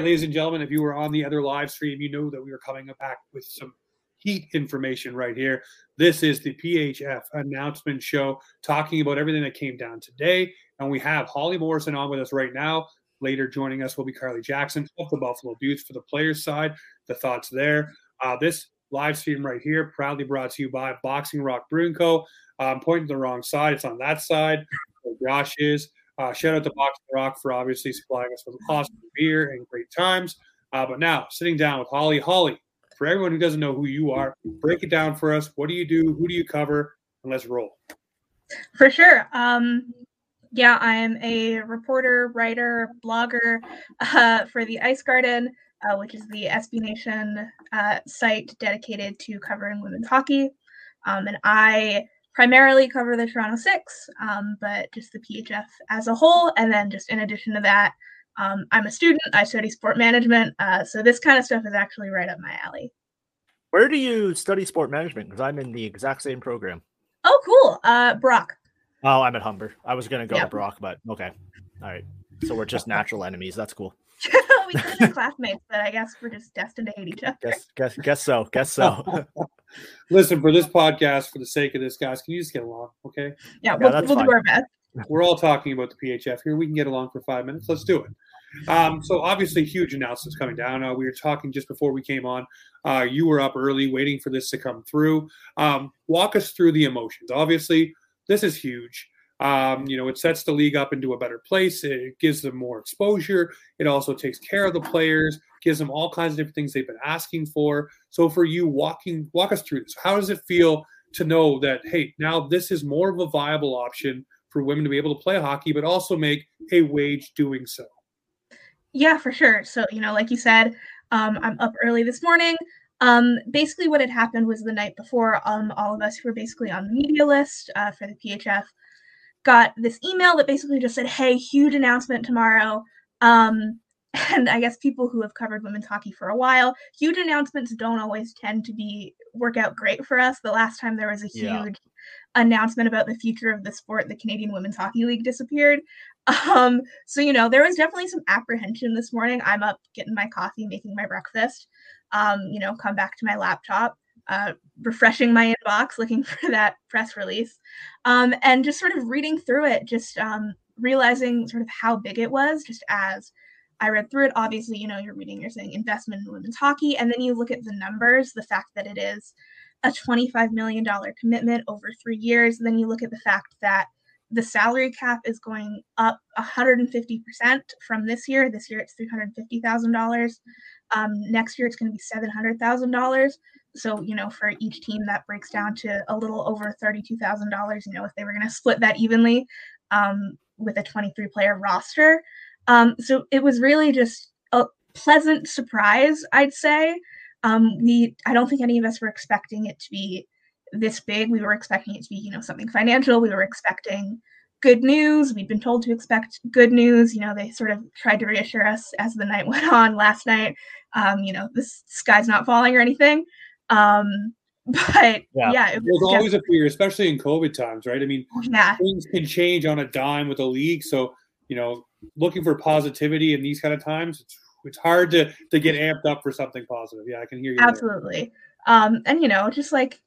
right, ladies and gentlemen, if you were on the other live stream, you know that we were coming back with some heat information right here. This is the PHF announcement show talking about everything that came down today. And we have Holly Morrison on with us right now. Later joining us will be Carly Jackson of the Buffalo Beauts for the players' side. The thoughts there. Uh, this live stream right here, proudly brought to you by Boxing Rock Brewing Co. I'm pointing to the wrong side. It's on that side where Josh is. Uh, shout out to Boxing Rock for obviously supplying us with awesome beer and great times. Uh, but now, sitting down with Holly. Holly, for everyone who doesn't know who you are, break it down for us. What do you do? Who do you cover? And let's roll. For sure. Um, yeah, I am a reporter, writer, blogger uh, for the Ice Garden, uh, which is the SB Nation uh, site dedicated to covering women's hockey. Um, and I primarily cover the Toronto Six, um, but just the PHF as a whole. And then just in addition to that, um, I'm a student. I study sport management. Uh, so this kind of stuff is actually right up my alley. Where do you study sport management? Because I'm in the exact same program. Oh, cool. Uh, Brock. Oh, I'm at Humber. I was going to go yeah. to Brock, but okay. All right. So we're just natural enemies. That's cool. We could have classmates, but I guess we're just destined to hate each other. Guess, guess, guess so. Guess so. Listen, for this podcast, for the sake of this, guys, can you just get along? Okay. Yeah, we'll, yeah, we'll do our best. We're all talking about the PHF here. We can get along for five minutes. Let's do it. Um, so obviously, huge announcements coming down. Uh, we were talking just before we came on. Uh, you were up early, waiting for this to come through. Um, walk us through the emotions. Obviously, this is huge. Um, you know, it sets the league up into a better place. It gives them more exposure. It also takes care of the players, gives them all kinds of different things they've been asking for. So, for you, walking walk us through this. How does it feel to know that hey, now this is more of a viable option for women to be able to play hockey, but also make a wage doing so? Yeah, for sure. So, you know, like you said, um, I'm up early this morning. Um, basically, what had happened was the night before, um, all of us were basically on the media list uh, for the PHF got this email that basically just said, "Hey, huge announcement tomorrow." Um, and I guess people who have covered women's hockey for a while, huge announcements don't always tend to be work out great for us. The last time there was a huge yeah. announcement about the future of the sport, the Canadian Women's Hockey League disappeared. Um, so you know, there was definitely some apprehension this morning. I'm up getting my coffee, making my breakfast. Um, you know, come back to my laptop uh, refreshing my inbox, looking for that press release, um, and just sort of reading through it, just um, realizing sort of how big it was. Just as I read through it, obviously, you know, you're reading, you're saying investment in women's hockey, and then you look at the numbers, the fact that it is a $25 million commitment over three years. Then you look at the fact that the salary cap is going up 150% from this year. This year it's $350,000. Um, next year it's going to be $700,000 so you know for each team that breaks down to a little over $32000 you know if they were going to split that evenly um, with a 23 player roster. Um, so it was really just a pleasant surprise i'd say. Um, we i don't think any of us were expecting it to be this big. We were expecting it to be you know something financial. We were expecting good news. We'd been told to expect good news. You know they sort of tried to reassure us as the night went on last night. Um, you know the sky's not falling or anything um, but yeah, yeah it was always a fear, especially in COVID times, right? I mean, yeah. things can change on a dime with the league. So, you know, looking for positivity in these kind of times, it's it's hard to to get amped up for something positive. Yeah, I can hear you. Absolutely. There. Um, and you know, just like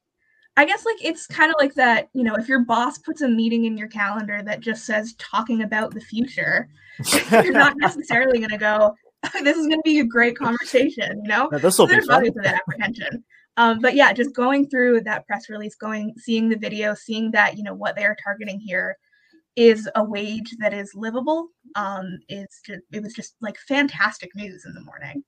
I guess like it's kind of like that, you know, if your boss puts a meeting in your calendar that just says talking about the future, you're not necessarily going to go, this is going to be a great conversation, you know? Yeah, this will so be fun. that apprehension. Um, but yeah, just going through that press release, going, seeing the video, seeing that, you know, what they are targeting here is a wage that is livable. Um, it's just, it was just like fantastic news in the morning.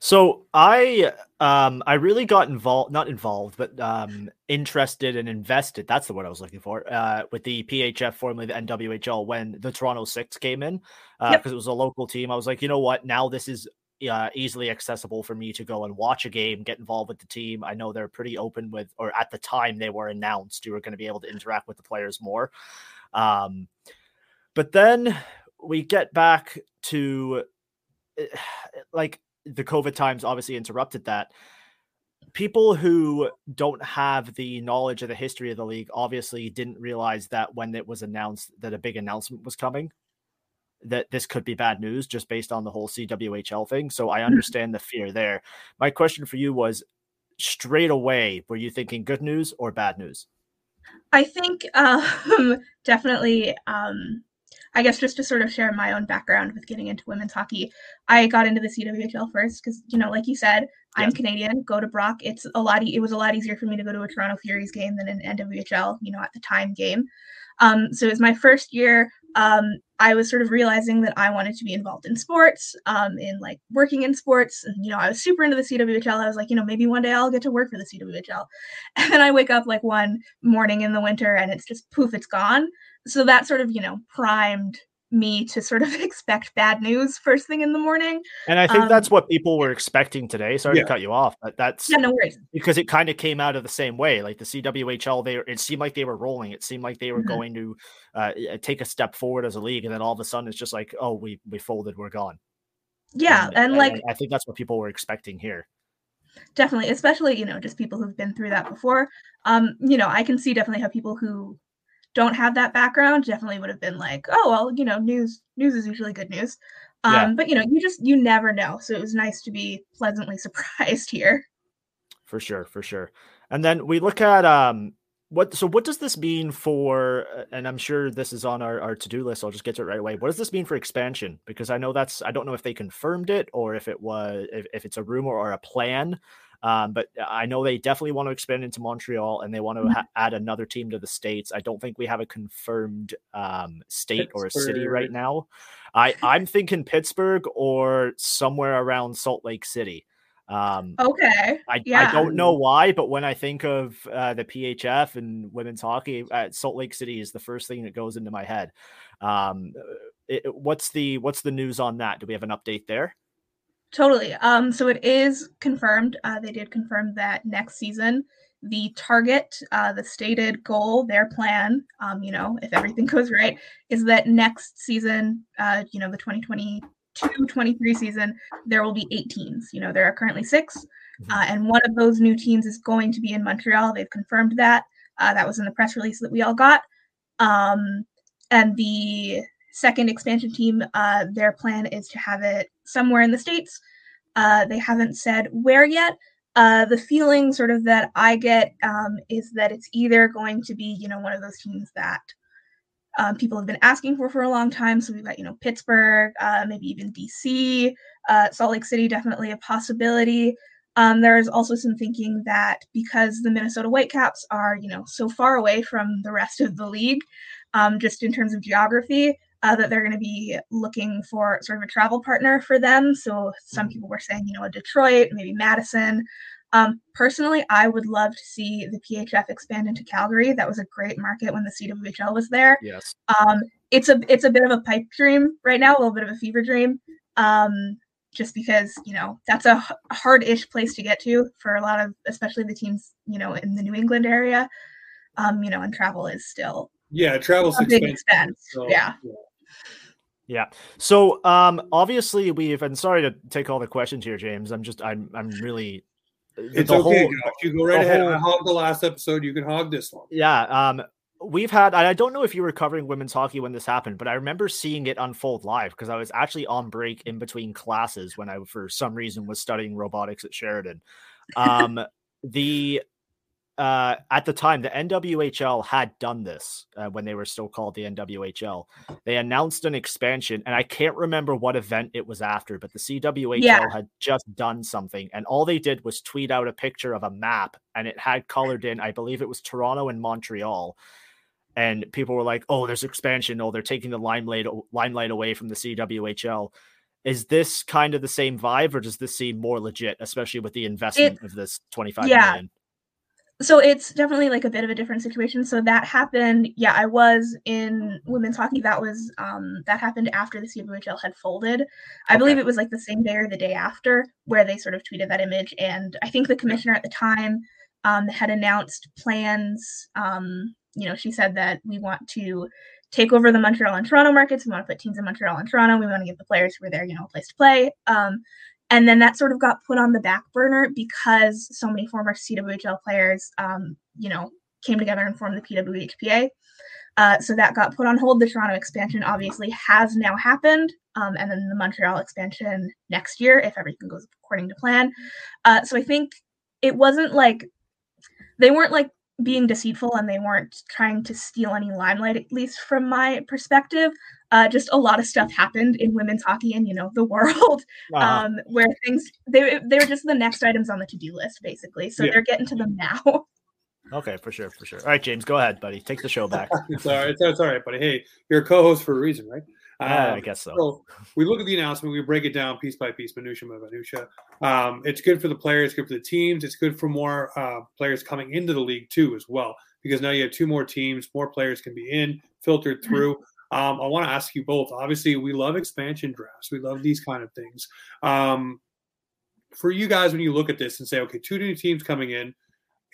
So I um I really got involved not involved but um interested and invested that's the word I was looking for uh with the PHF formerly the NWHL when the Toronto 6 came in uh because yep. it was a local team I was like you know what now this is uh, easily accessible for me to go and watch a game, get involved with the team. I know they're pretty open with, or at the time they were announced, you were going to be able to interact with the players more. Um, but then we get back to eh, like the COVID times obviously interrupted that. People who don't have the knowledge of the history of the league obviously didn't realize that when it was announced that a big announcement was coming that this could be bad news just based on the whole CWHL thing. So I understand the fear there. My question for you was straight away, were you thinking good news or bad news? I think um, definitely. Um, I guess just to sort of share my own background with getting into women's hockey, I got into the CWHL first because you know, like you said, I'm. Canadian. Go to Brock. It's a lot. E- it was a lot easier for me to go to a Toronto Furies game than an NWHL. You know, at the time game. Um, so it was my first year. Um, I was sort of realizing that I wanted to be involved in sports, um, in like working in sports. And, you know, I was super into the CWHL. I was like, you know, maybe one day I'll get to work for the CWHL. And then I wake up like one morning in the winter and it's just poof, it's gone. So that sort of, you know, primed me to sort of expect bad news first thing in the morning. And I think um, that's what people were expecting today. Sorry yeah. to cut you off, but that's yeah, no worries. Because it kind of came out of the same way. Like the CWHL, they it seemed like they were rolling. It seemed like they were mm-hmm. going to uh, take a step forward as a league, and then all of a sudden it's just like, oh, we we folded, we're gone. Yeah, and, and like I think that's what people were expecting here. Definitely, especially you know just people who've been through that before. Um, you know, I can see definitely how people who don't have that background definitely would have been like, oh well, you know, news news is usually good news. Um, yeah. but you know, you just you never know. So it was nice to be pleasantly surprised here. For sure, for sure. And then we look at um what so what does this mean for uh, and i'm sure this is on our, our to-do list i'll just get to it right away what does this mean for expansion because i know that's i don't know if they confirmed it or if it was if, if it's a rumor or a plan um, but I know they definitely want to expand into Montreal and they want to mm-hmm. ha- add another team to the states. I don't think we have a confirmed um, state Pittsburgh. or a city right now. I I'm thinking Pittsburgh or somewhere around Salt Lake City. Um, okay. I, yeah. I don't know why, but when I think of uh, the PHF and women's hockey, uh, Salt Lake City is the first thing that goes into my head. Um, it, what's the what's the news on that? Do we have an update there? Totally. Um, so it is confirmed. Uh, they did confirm that next season, the target, uh, the stated goal, their plan, um, you know, if everything goes right, is that next season, uh, you know, the 2022 23 season, there will be eight teams. You know, there are currently 6 mm-hmm. uh, and one of those new teams is going to be in Montreal. They've confirmed that. Uh, that was in the press release that we all got. Um, and the second expansion team, uh, their plan is to have it somewhere in the States. Uh, they haven't said where yet. Uh, the feeling sort of that I get um, is that it's either going to be, you know, one of those teams that um, people have been asking for for a long time. So we've got, you know, Pittsburgh, uh, maybe even DC, uh, Salt Lake City, definitely a possibility. Um, there is also some thinking that because the Minnesota Whitecaps are, you know, so far away from the rest of the league, um, just in terms of geography, uh, that they're going to be looking for sort of a travel partner for them. So some mm-hmm. people were saying, you know, a Detroit, maybe Madison. Um, personally, I would love to see the PHF expand into Calgary. That was a great market when the CWHL was there. Yes. Um, it's a it's a bit of a pipe dream right now, a little bit of a fever dream. Um, just because you know that's a hard-ish place to get to for a lot of, especially the teams you know in the New England area. Um, you know, and travel is still yeah, travel's a big expense. So, yeah. yeah. Yeah. So um obviously we've and sorry to take all the questions here, James. I'm just I'm I'm really it's okay, whole, You go right ahead. Whole, I hogged the last episode. You can hog this one. Yeah. Um we've had I don't know if you were covering women's hockey when this happened, but I remember seeing it unfold live because I was actually on break in between classes when I for some reason was studying robotics at Sheridan. Um the uh, at the time, the NWHL had done this uh, when they were still called the NWHL. They announced an expansion, and I can't remember what event it was after, but the CWHL yeah. had just done something, and all they did was tweet out a picture of a map, and it had colored in, I believe it was Toronto and Montreal. And people were like, "Oh, there's expansion! Oh, they're taking the limelight limelight away from the CWHL." Is this kind of the same vibe, or does this seem more legit, especially with the investment it, of this twenty five yeah. million? So it's definitely like a bit of a different situation. So that happened yeah i was in women's hockey. That was um that happened after the cwhl had folded. I okay. believe it was like the same day or the day after where they sort of tweeted that image. And i think the commissioner at the time um, had announced plans. Um you know she said that we want to take over the montreal and toronto markets. We want to put teams in montreal and toronto. We want to give the players who are there you know a place to play. Um and then that sort of got put on the back burner because so many former CWHL players, um, you know, came together and formed the PWHPA. Uh, so that got put on hold. The Toronto expansion obviously has now happened, um, and then the Montreal expansion next year if everything goes according to plan. Uh, so I think it wasn't like they weren't like being deceitful and they weren't trying to steal any limelight, at least from my perspective. Uh, just a lot of stuff happened in women's hockey and you know the world uh-huh. um, where things they they were just the next items on the to do list basically. So yeah. they're getting to them now. Okay, for sure, for sure. All right, James, go ahead, buddy. Take the show back. it's all right. It's, it's all right, buddy. Hey, you're a co-host for a reason, right? Uh, I guess so. so. We look at the announcement, we break it down piece by piece, minutia by minutia. Um, it's good for the players, good for the teams. It's good for more uh, players coming into the league too, as well, because now you have two more teams, more players can be in, filtered mm-hmm. Um, I want to ask you both. Obviously, we love expansion drafts. We love these kind of things. Um, for you guys, when you look at this and say, okay, two new teams coming in,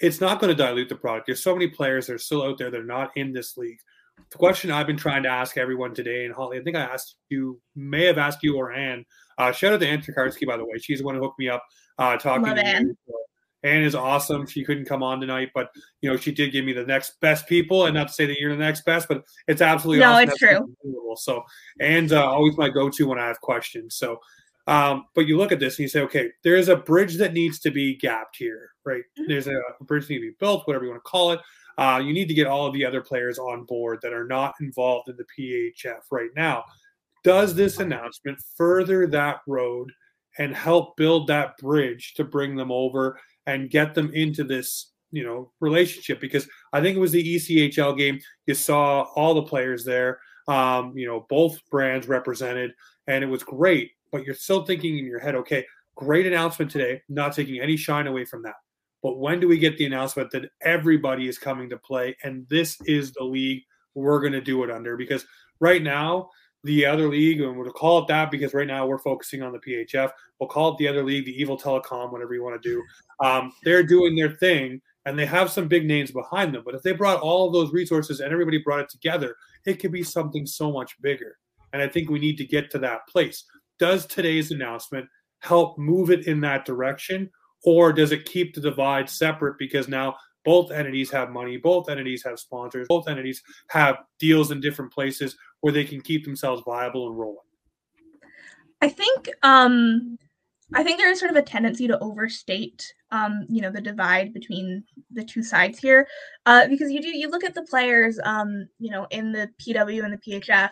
it's not going to dilute the product. There's so many players that are still out there that are not in this league the question I've been trying to ask everyone today, and Holly, I think I asked you, may have asked you or Anne. Uh, shout out to Anne Tokarski, by the way. She's the one who hooked me up uh, talking Love to Anne. Anne is awesome. She couldn't come on tonight, but you know she did give me the next best people, and not to say that you're the next best, but it's absolutely no, awesome. it's true. So Anne's uh, always my go-to when I have questions. So, um, but you look at this and you say, okay, there is a bridge that needs to be gapped here, right? Mm-hmm. There's a, a bridge that needs to be built, whatever you want to call it. Uh, you need to get all of the other players on board that are not involved in the PHF right now. Does this announcement further that road and help build that bridge to bring them over and get them into this, you know, relationship? Because I think it was the ECHL game. You saw all the players there. Um, you know, both brands represented, and it was great. But you're still thinking in your head, okay, great announcement today. Not taking any shine away from that. But when do we get the announcement that everybody is coming to play and this is the league we're going to do it under? Because right now, the other league, and we'll call it that because right now we're focusing on the PHF. We'll call it the other league, the Evil Telecom, whatever you want to do. Um, they're doing their thing and they have some big names behind them. But if they brought all of those resources and everybody brought it together, it could be something so much bigger. And I think we need to get to that place. Does today's announcement help move it in that direction? Or does it keep the divide separate because now both entities have money, both entities have sponsors, both entities have deals in different places where they can keep themselves viable and rolling? I think um, I think there is sort of a tendency to overstate um, you know the divide between the two sides here uh, because you do you look at the players um, you know in the PW and the PHF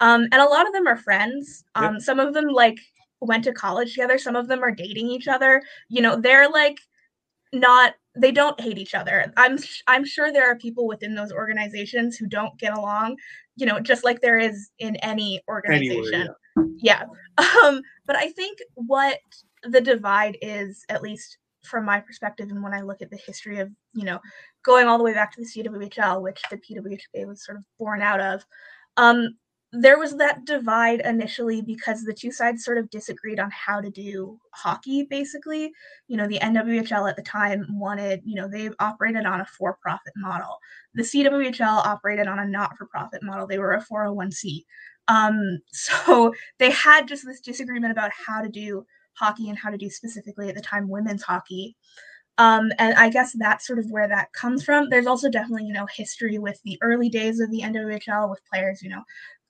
um, and a lot of them are friends. Um, yep. Some of them like went to college together. Some of them are dating each other. You know, they're like not they don't hate each other. I'm I'm sure there are people within those organizations who don't get along, you know, just like there is in any organization. Anywhere, yeah. yeah. Um but I think what the divide is at least from my perspective and when I look at the history of, you know, going all the way back to the CWHL, which the PWHA was sort of born out of, um, there was that divide initially because the two sides sort of disagreed on how to do hockey basically. You know the nwhl at the time wanted you know they operated on a for-profit model. The cwhl operated on a not-for-profit model. They were a 401c um, so they had just this disagreement about how to do hockey and how to do specifically at the time women's hockey. Um, and I guess that's sort of where that comes from. There's also definitely, you know, history with the early days of the NWHL with players, you know,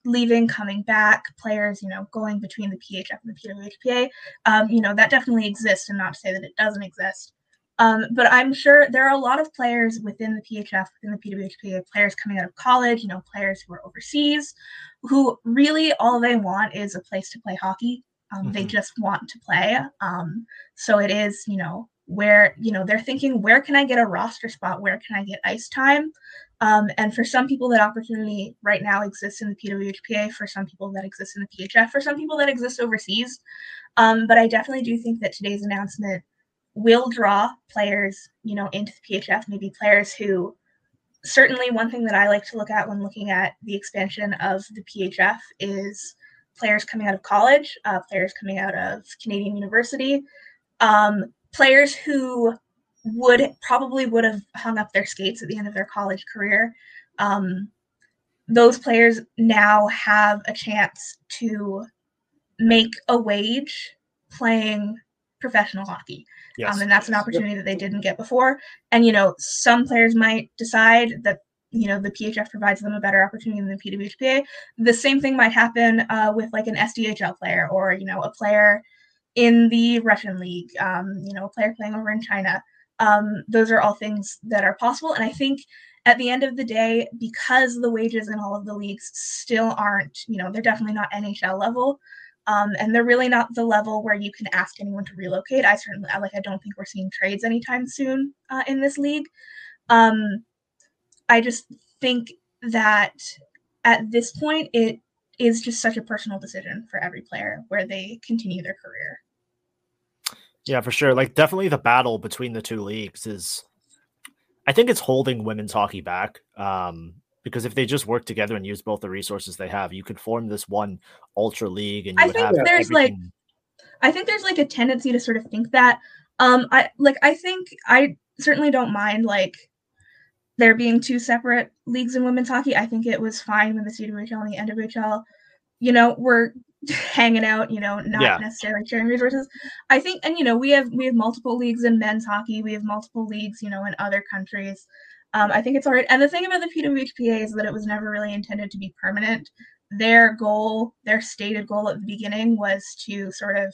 leaving, coming back, players, you know, going between the PHF and the PWHPA, um, you know, that definitely exists, and not to say that it doesn't exist. Um, but I'm sure there are a lot of players within the PHF, within the PWHPA, players coming out of college, you know, players who are overseas, who really all they want is a place to play hockey. Um, mm-hmm. They just want to play. Um, so it is, you know, where you know they're thinking, where can I get a roster spot? Where can I get ice time? Um, and for some people, that opportunity right now exists in the PWHPA. For some people, that exists in the PHF. For some people, that exists overseas. Um, but I definitely do think that today's announcement will draw players, you know, into the PHF. Maybe players who certainly one thing that I like to look at when looking at the expansion of the PHF is players coming out of college, uh, players coming out of Canadian University, um, players who would probably would have hung up their skates at the end of their college career. Um, those players now have a chance to make a wage playing professional hockey. Yes. Um, and that's an opportunity that they didn't get before. And, you know, some players might decide that you know the PHF provides them a better opportunity than the PWHPA. The same thing might happen uh, with like an SDHL player or you know a player in the Russian league, um, you know a player playing over in China. Um, those are all things that are possible, and I think at the end of the day, because the wages in all of the leagues still aren't, you know, they're definitely not NHL level. Um, and they're really not the level where you can ask anyone to relocate. I certainly like. I don't think we're seeing trades anytime soon uh, in this league. Um, I just think that at this point, it is just such a personal decision for every player where they continue their career. Yeah, for sure. Like, definitely the battle between the two leagues is, I think it's holding women's hockey back. Um, because if they just work together and use both the resources they have, you could form this one ultra league. And I think there's everything... like, I think there's like a tendency to sort of think that. Um, I like, I think I certainly don't mind like there being two separate leagues in women's hockey. I think it was fine when the CWHL and the NWHL, you know, were hanging out, you know, not yeah. necessarily sharing resources. I think, and you know, we have we have multiple leagues in men's hockey. We have multiple leagues, you know, in other countries. Um, I think it's all right. And the thing about the PWHPA is that it was never really intended to be permanent. Their goal, their stated goal at the beginning was to sort of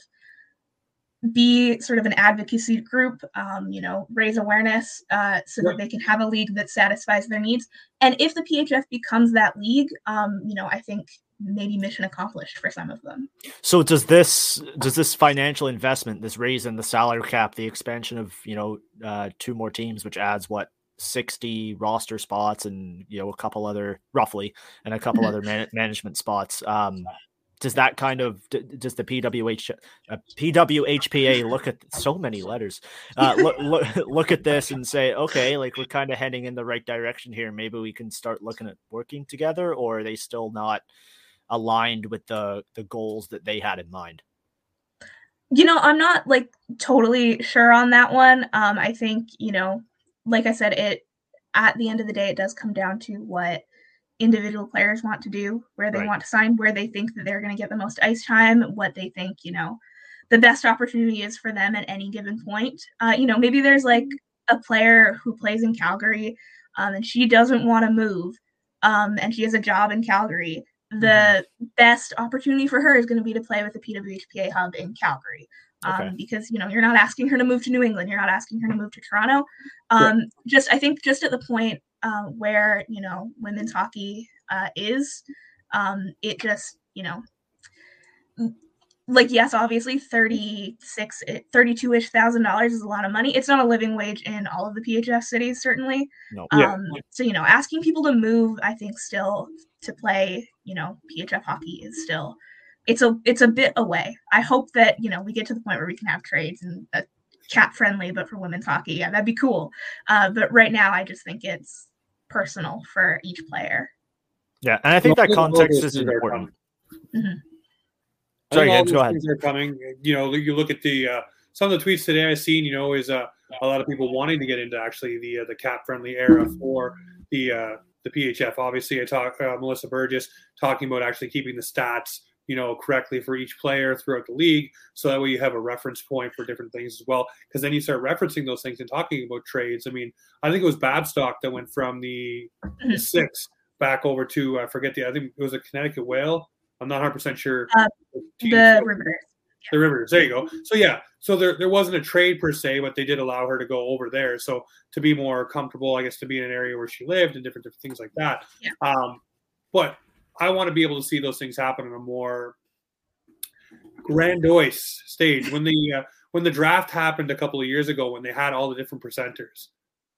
be sort of an advocacy group, um, you know, raise awareness uh, so that they can have a league that satisfies their needs. And if the PHF becomes that league, um, you know, I think maybe mission accomplished for some of them. So does this does this financial investment, this raise in the salary cap, the expansion of you know uh, two more teams, which adds what 60 roster spots and you know a couple other roughly and a couple other man- management spots um does that kind of does the PWH uh, PWHPA look at so many letters uh, look, look look at this and say okay like we're kind of heading in the right direction here maybe we can start looking at working together or are they still not aligned with the the goals that they had in mind you know i'm not like totally sure on that one um i think you know like i said it at the end of the day it does come down to what individual players want to do, where they right. want to sign, where they think that they're going to get the most ice time, what they think, you know, the best opportunity is for them at any given point. Uh, you know, maybe there's like a player who plays in Calgary um, and she doesn't want to move um, and she has a job in Calgary. The mm-hmm. best opportunity for her is going to be to play with the PWHPA hub in Calgary. Um, okay. because you know you're not asking her to move to New England, you're not asking her to move to Toronto. Um, Just I think just at the point uh, where you know women's hockey uh, is. Um, it just you know like yes obviously 36 32ish thousand dollars is a lot of money it's not a living wage in all of the phf cities certainly no. um yeah. so you know asking people to move i think still to play you know phf hockey is still it's a it's a bit away i hope that you know we get to the point where we can have trades and that cap friendly, but for women's hockey. Yeah, that'd be cool. Uh, but right now, I just think it's personal for each player. Yeah, and I think that context is important. Mm-hmm. Sorry, go ahead. Things are coming. You know, you look at the uh, some of the tweets today I've seen. You know, is uh, a lot of people wanting to get into actually the uh, the cap friendly era for the uh, the PHF. Obviously, I talk uh, Melissa Burgess talking about actually keeping the stats you know, correctly for each player throughout the league. So that way you have a reference point for different things as well. Because then you start referencing those things and talking about trades. I mean, I think it was Babstock that went from the, mm-hmm. six back over to I forget the I think it was a Connecticut Whale. I'm not 100 percent sure. Uh, the Riveters. The Riveters. There you go. So yeah, so there there wasn't a trade per se, but they did allow her to go over there. So to be more comfortable, I guess, to be in an area where she lived and different, different things like that. Yeah. Um, but I want to be able to see those things happen on a more grandiose stage. When the uh, when the draft happened a couple of years ago, when they had all the different presenters,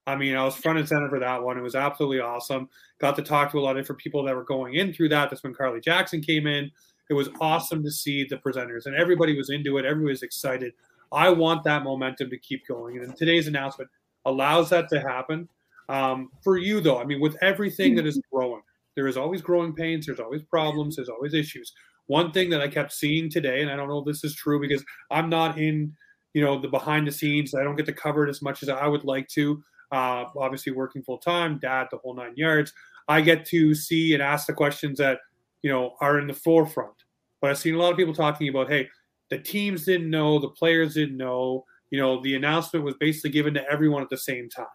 I mean, I was front and center for that one. It was absolutely awesome. Got to talk to a lot of different people that were going in through that. That's when Carly Jackson came in. It was awesome to see the presenters, and everybody was into it. Everybody was excited. I want that momentum to keep going, and today's announcement allows that to happen. Um, for you, though, I mean, with everything that is growing, there is always growing pains, there's always problems, there's always issues. One thing that I kept seeing today, and I don't know if this is true because I'm not in, you know, the behind the scenes. I don't get to cover it as much as I would like to. Uh, obviously, working full time, dad, the whole nine yards. I get to see and ask the questions that you know are in the forefront. But I've seen a lot of people talking about, hey, the teams didn't know, the players didn't know. You know, the announcement was basically given to everyone at the same time.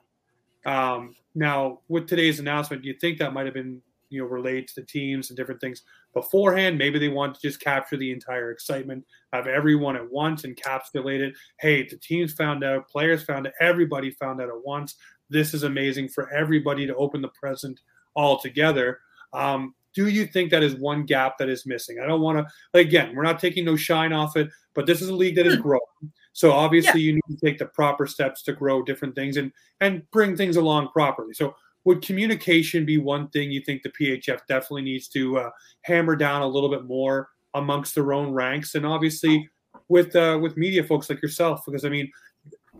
Um, now, with today's announcement, you think that might have been you know related to the teams and different things beforehand? Maybe they want to just capture the entire excitement of everyone at once, encapsulate it. Hey, the teams found out, players found out, everybody found out at once. This is amazing for everybody to open the present all together. Um, do you think that is one gap that is missing? I don't want to, again, we're not taking no shine off it, but this is a league that is hmm. growing. So obviously, yeah. you need to take the proper steps to grow different things and and bring things along properly. So would communication be one thing you think the PHF definitely needs to uh, hammer down a little bit more amongst their own ranks, and obviously with uh, with media folks like yourself, because I mean,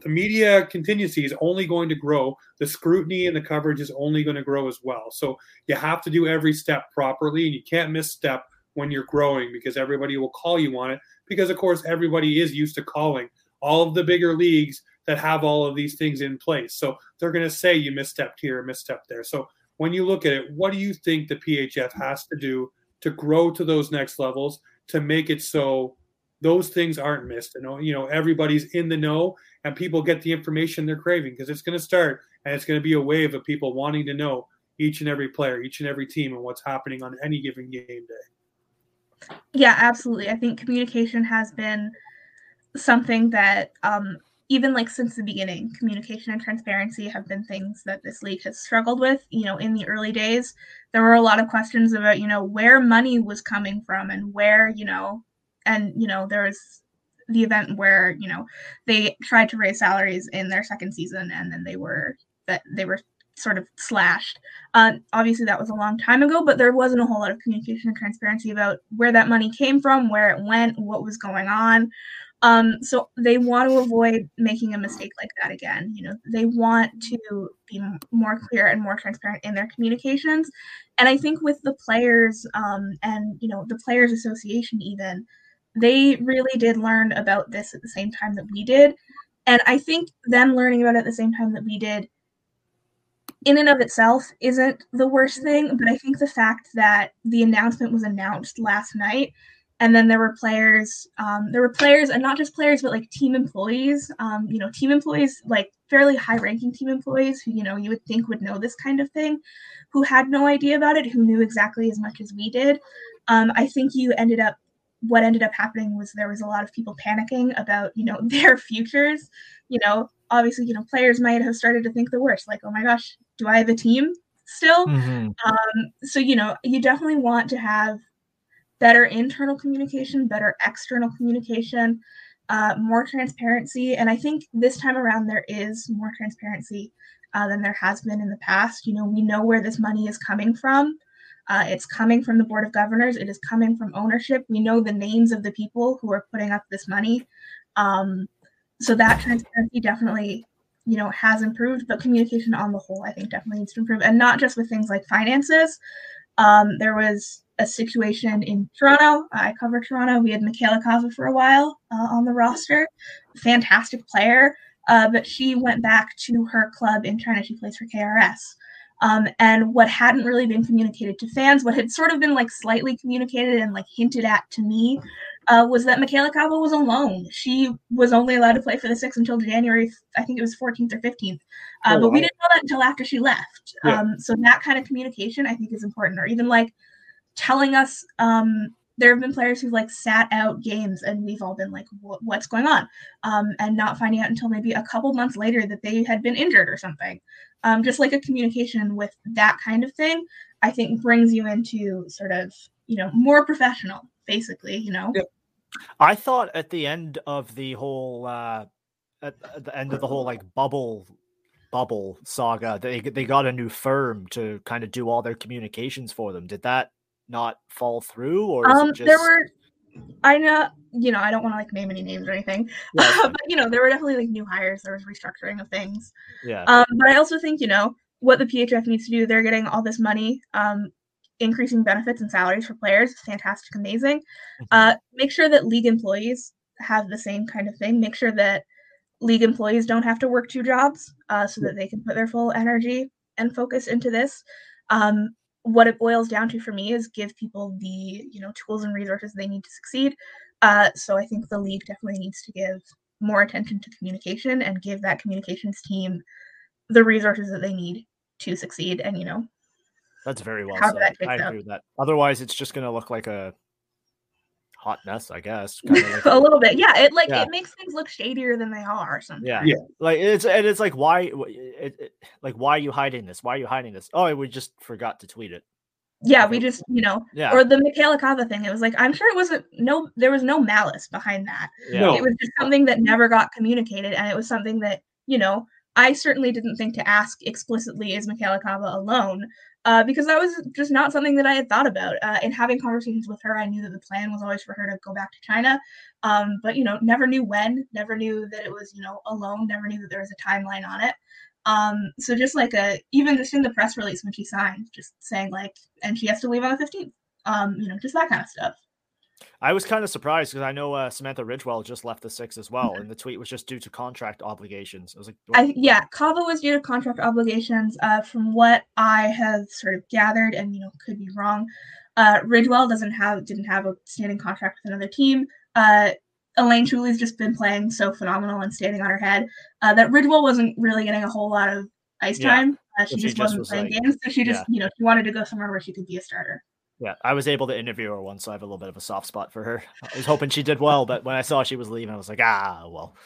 the media contingency is only going to grow. The scrutiny and the coverage is only going to grow as well. So you have to do every step properly, and you can't misstep when you're growing because everybody will call you on it. Because of course, everybody is used to calling all of the bigger leagues that have all of these things in place. So they're going to say you misstepped here, misstepped there. So when you look at it, what do you think the PHF has to do to grow to those next levels to make it so those things aren't missed? And you know everybody's in the know and people get the information they're craving because it's going to start and it's going to be a wave of people wanting to know each and every player, each and every team, and what's happening on any given game day. Yeah, absolutely. I think communication has been something that um, even like since the beginning, communication and transparency have been things that this league has struggled with. You know, in the early days, there were a lot of questions about, you know, where money was coming from and where, you know, and, you know, there was the event where, you know, they tried to raise salaries in their second season and then they were that they were sort of slashed. Uh, obviously, that was a long time ago, but there wasn't a whole lot of communication and transparency about where that money came from, where it went, what was going on. Um, so they want to avoid making a mistake like that again. You know, they want to be more clear and more transparent in their communications. And I think with the players um, and you know the players association even, they really did learn about this at the same time that we did. And I think them learning about it at the same time that we did in and of itself isn't the worst thing, but I think the fact that the announcement was announced last night and then there were players um, there were players and not just players but like team employees um, you know team employees like fairly high ranking team employees who you know you would think would know this kind of thing who had no idea about it who knew exactly as much as we did um, i think you ended up what ended up happening was there was a lot of people panicking about you know their futures you know obviously you know players might have started to think the worst like oh my gosh do i have a team still mm-hmm. um, so you know you definitely want to have better internal communication, better external communication, uh, more transparency. And I think this time around, there is more transparency uh, than there has been in the past. You know, we know where this money is coming from. Uh, it's coming from the Board of Governors, it is coming from ownership. We know the names of the people who are putting up this money. Um, so that transparency definitely you know has improved but communication on the whole i think definitely needs to improve and not just with things like finances um, there was a situation in Toronto. I covered Toronto. We had Michaela Cava for a while uh, on the roster. Fantastic player, uh, but she went back to her club in China. She plays for KRS. Um, and what hadn't really been communicated to fans, what had sort of been like slightly communicated and like hinted at to me, uh, was that Michaela Cava was alone. She was only allowed to play for the Six until January, I think it was 14th or 15th. Uh, oh, but wow. we didn't know that until after she left. Yeah. Um, so that kind of communication, I think, is important. Or even like telling us um, there have been players who've like sat out games and we've all been like what's going on? Um, and not finding out until maybe a couple months later that they had been injured or something. Um, just like a communication with that kind of thing i think brings you into sort of you know more professional basically you know? I thought at the end of the whole uh at, at the end of the whole like bubble bubble saga they they got a new firm to kind of do all their communications for them. Did that not fall through, or um, just... there were. I know, you know, I don't want to like name any names or anything, but you know, there were definitely like new hires. There was restructuring of things. Yeah. Um, but I also think you know what the PHF needs to do. They're getting all this money, um, increasing benefits and salaries for players. Fantastic, amazing. Mm-hmm. Uh, make sure that league employees have the same kind of thing. Make sure that league employees don't have to work two jobs, uh, so that they can put their full energy and focus into this. Um, what it boils down to for me is give people the you know tools and resources they need to succeed uh, so i think the league definitely needs to give more attention to communication and give that communications team the resources that they need to succeed and you know that's very well said. I agree with that. Otherwise, it's just going to look like a hot mess, I guess. Kinda like a little bit, yeah. It like Yeah. it makes things look shadier than they are. Or something. Yeah. Yeah. Like it's and it's like why it, it, like why are you hiding this? Why are you hiding this? Oh, we just forgot to tweet it. Yeah, we just you know, Yeah. or the Michaela Cava thing. It was like I'm sure it wasn't no, there was no malice behind that. yeah. No. It was just something that never got communicated, and it was something that you know I certainly didn't think to ask explicitly is Michaela Cava alone, uh, because that was just not something that I had thought about. Uh, in having conversations with her, I knew that the plan was always for her to go back to China, um, but you know, never knew when, never knew that it was you know alone, never knew that there was a timeline on it. Um, so just like a even just in the press release when she signed, just saying like, and she has to leave on the 15th. Um, you know, just that kind of stuff. I was kind of surprised because I know uh, Samantha Ridgewell just left the six as well, and the tweet was just due to contract obligations. I was like. I yeah, Cava was due to contract obligations. Uh, from what I have sort of gathered, and you know, could be wrong. Uh, Ridgewell doesn't have didn't have a standing contract with another team. Uh, Elaine Chuli's just been playing so phenomenal and standing on her head uh, that Ridgewell wasn't really getting a whole lot of ice Yeah. time. Uh, she just just wasn't was playing like- games, so she just yeah. you know she wanted to go somewhere where she could be a starter. Yeah, I was able to interview her once, so I have a little bit of a soft spot for her. I was hoping she did well, but when I saw she was leaving, I was like, ah, well.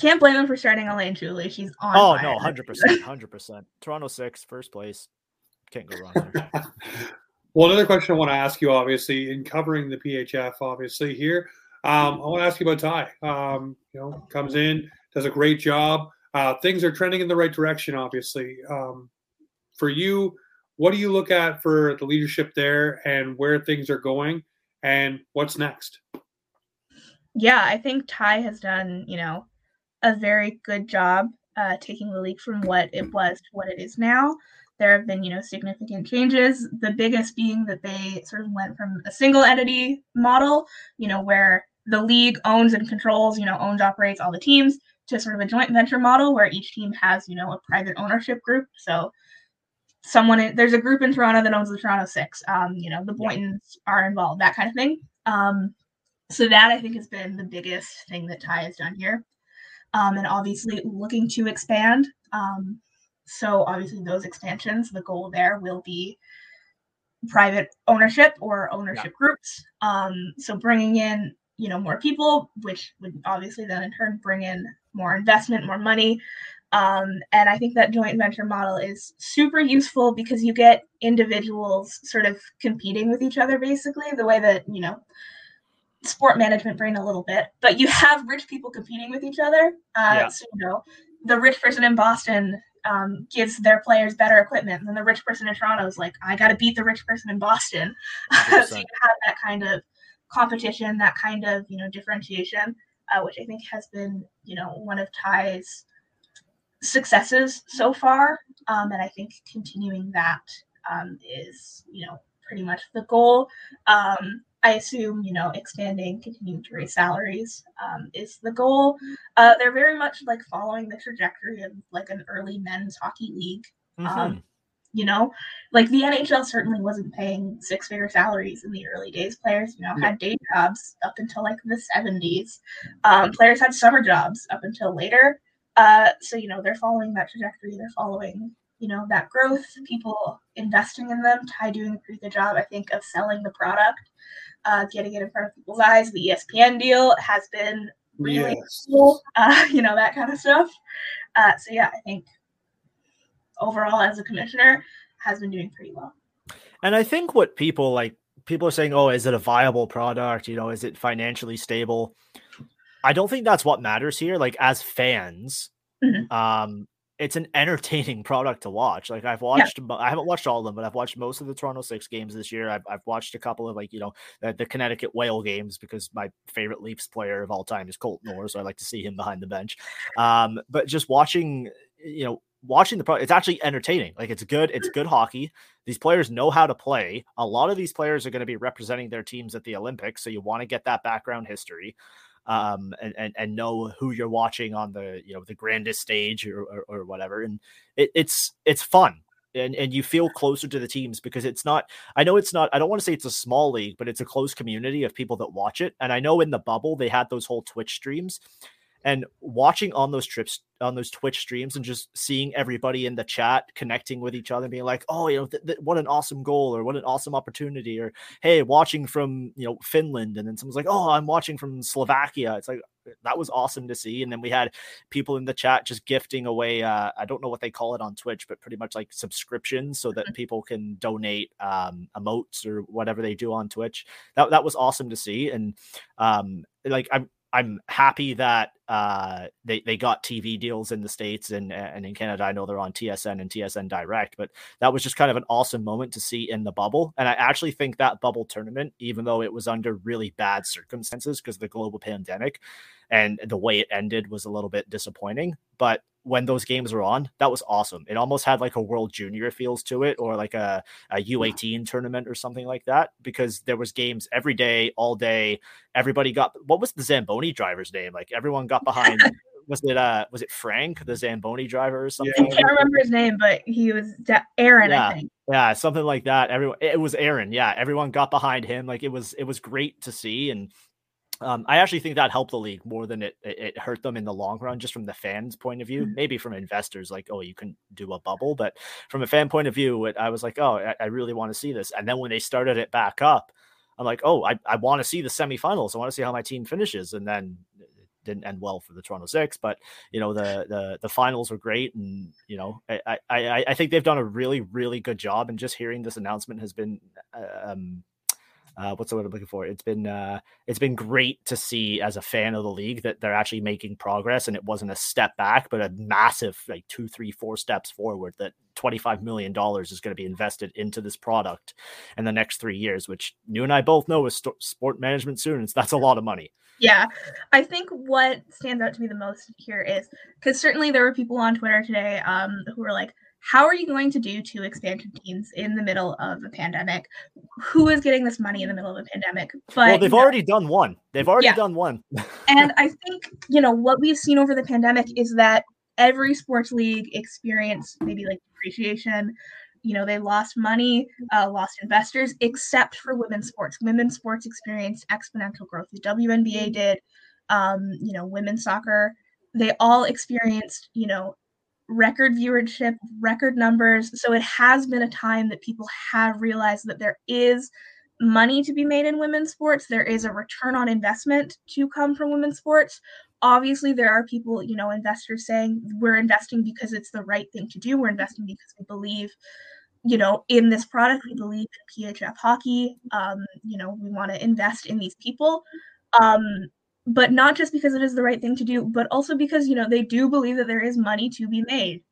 Can't blame them for starting Elaine Chuli. She's on. Oh fire. no, hundred percent, hundred percent. Toronto six, first place. Can't go wrong there. well, another question I want to ask you, obviously, in covering the PHF, obviously here, um, I want to ask you about Ty. Um, you know, comes in, does a great job. Uh, things are trending in the right direction, obviously. Um, for you, what do you look at for the leadership there, and where things are going, and what's next? yeah, I think Ty has done, you know, a very good job uh, taking the league from what it was to what it is now. There have been, you know, significant changes. The biggest being that they sort of went from a single entity model, you know, where the league owns and controls, you know, owns, operates all the teams, to sort of a joint venture model where each team has, you know, a private ownership group. So someone in, there's a group in Toronto that owns the Toronto Six. Um, you know, the Boyntons are involved, that kind of thing. Um, so that I think has been the biggest thing that Ty has done here. Um, and obviously looking to expand. Um, so obviously those expansions, the goal there will be private ownership or ownership groups. Um, so bringing in, you know, more people, which would obviously then in turn bring in more investment, more money. Um, and I think that joint venture model is super useful because you get individuals sort of competing with each other, basically, the way that, you know, sport management brain a little bit, but you have rich people competing with each other. Uh, Yeah. So, you know, the rich person in Boston um, gives their players better equipment, then the rich person in Toronto is like, I got to beat the rich person in Boston. so you have that kind of competition, that kind of, you know, differentiation, uh, which I think has been, you know, one of Ty's successes so far. Um, and I think continuing that um, is, you know, pretty much the goal. Um, I assume, you know, expanding, continuing to raise salaries um, is the goal. Uh, they're very much like following the trajectory of like an early men's hockey league. Mhm. Um, you know, like the NHL certainly wasn't paying six figure salaries in the early days. Players, you know, had day jobs up until like the 70s. Um, players had summer jobs up until later. Uh, so, you know, they're following that trajectory. They're following, you know, that growth, people investing in them. Ty doing a pretty good job, I think, of selling the product, uh, getting it in front of people's eyes. The ESPN deal has been really Yes. cool, uh, you know, that kind of stuff. Uh, so yeah, I think overall as a commissioner has been doing pretty well. And I think what people like people are saying, oh, is it a viable product? You know, is it financially stable? I don't think that's what matters here. Like as fans, Mhm. um, it's an entertaining product to watch. Like I've watched, mo- I haven't watched all of them, but I've watched most of the Toronto Six games this year. I've, I've watched a couple of like you know the, the Connecticut Whale games because my favorite Leafs player of all time is Colton Orr, so I like to see him behind the bench. Um, but just watching, you know, watching the product, it's actually entertaining. Like it's good, it's good hockey. These players know how to play. A lot of these players are going to be representing their teams at the Olympics, so you want to get that background history um, and, and and know who you're watching on the you know the grandest stage or or, or whatever. And it, it's it's fun. And, and you feel closer to the teams because it's not i know it's not i don't want to say it's a small league but it's a close community of people that watch it and i know in the bubble they had those whole twitch streams and watching on those trips on those Twitch streams and just seeing everybody in the chat connecting with each other, being like, "Oh, you know, th- th- what an awesome goal, or what an awesome opportunity," or "Hey, watching from you know Finland," and then someone's like, "Oh, I'm watching from Slovakia." It's like that was awesome to see. And then we had people in the chat just gifting away. Uh, I don't know what they call it on Twitch, but pretty much like subscriptions so that mm-hmm. people can donate um, emotes or whatever they do on Twitch. That that was awesome to see. And um, like I'm I'm happy that uh, they they got TV deals in the states and and in Canada. I know they're on TSN and TSN Direct, but that was just kind of an awesome moment to see in the bubble. And I actually think that bubble tournament, even though it was under really bad circumstances because of the global pandemic, and the way it ended was a little bit disappointing, but when those games were on, that was awesome. It almost had like a World Junior feels to it, or like a, a U18 tournament or something like that, because there was games every day, all day. Everybody got what was the Zamboni driver's name? Like everyone got behind. was it uh was it Frank, the Zamboni driver or something? Yeah. I can't remember his name, but he was Aaron, yeah. I think. Yeah, something like that. Everyone, it was Aaron. Yeah, everyone got behind him. Like it was, it was great to see, and um, I actually think that helped the league more than it, it hurt them in the long run, just from the fans' point of view. Mm-hmm. Maybe from investors, like, oh, you can do a bubble, but from a fan point of view, it, I was like, oh, I, I really want to see this. And then when they started it back up, I'm like, oh, I, I want to see the semifinals. I want to see how my team finishes. And then it didn't end well for the Toronto Six, but you know the the the finals were great, and you know I I I think they've done a really really good job. And just hearing this announcement has been uh, um uh, what's the word I'm looking for? It's been uh, it's been great to see as a fan of the league that they're actually making progress, and it wasn't a step back, but a massive like two, three, four steps forward. That 25 million dollars is going to be invested into this product in the next three years, which you and I both know as st- sport management students, that's a lot of money. Yeah, I think what stands out to me the most here is because certainly there were people on Twitter today um, who were like how are you going to do two expansion teams in the middle of a pandemic? Who is getting this money in the middle of a pandemic? But well, they've already know, done one. They've already yeah. done one. and I think you know what we've seen over the pandemic is that every sports league experienced maybe like depreciation. You know, they lost money, uh, lost investors, except for women's sports. Women's sports experienced exponential growth. The WNBA did. Um, you know, women's soccer. They all experienced, you know, record viewership, record numbers. So it has been a time that people have realized that there is money to be made in women's sports. There is a return on investment to come from women's sports. Obviously, there are people, you know, investors saying we're investing because it's the right thing to do. We're investing because we believe, you know, in this product. We believe in PHF hockey. Um, you know, we want to invest in these people. Um, but not just because it is the right thing to do, but also because you know they do believe that there is money to be made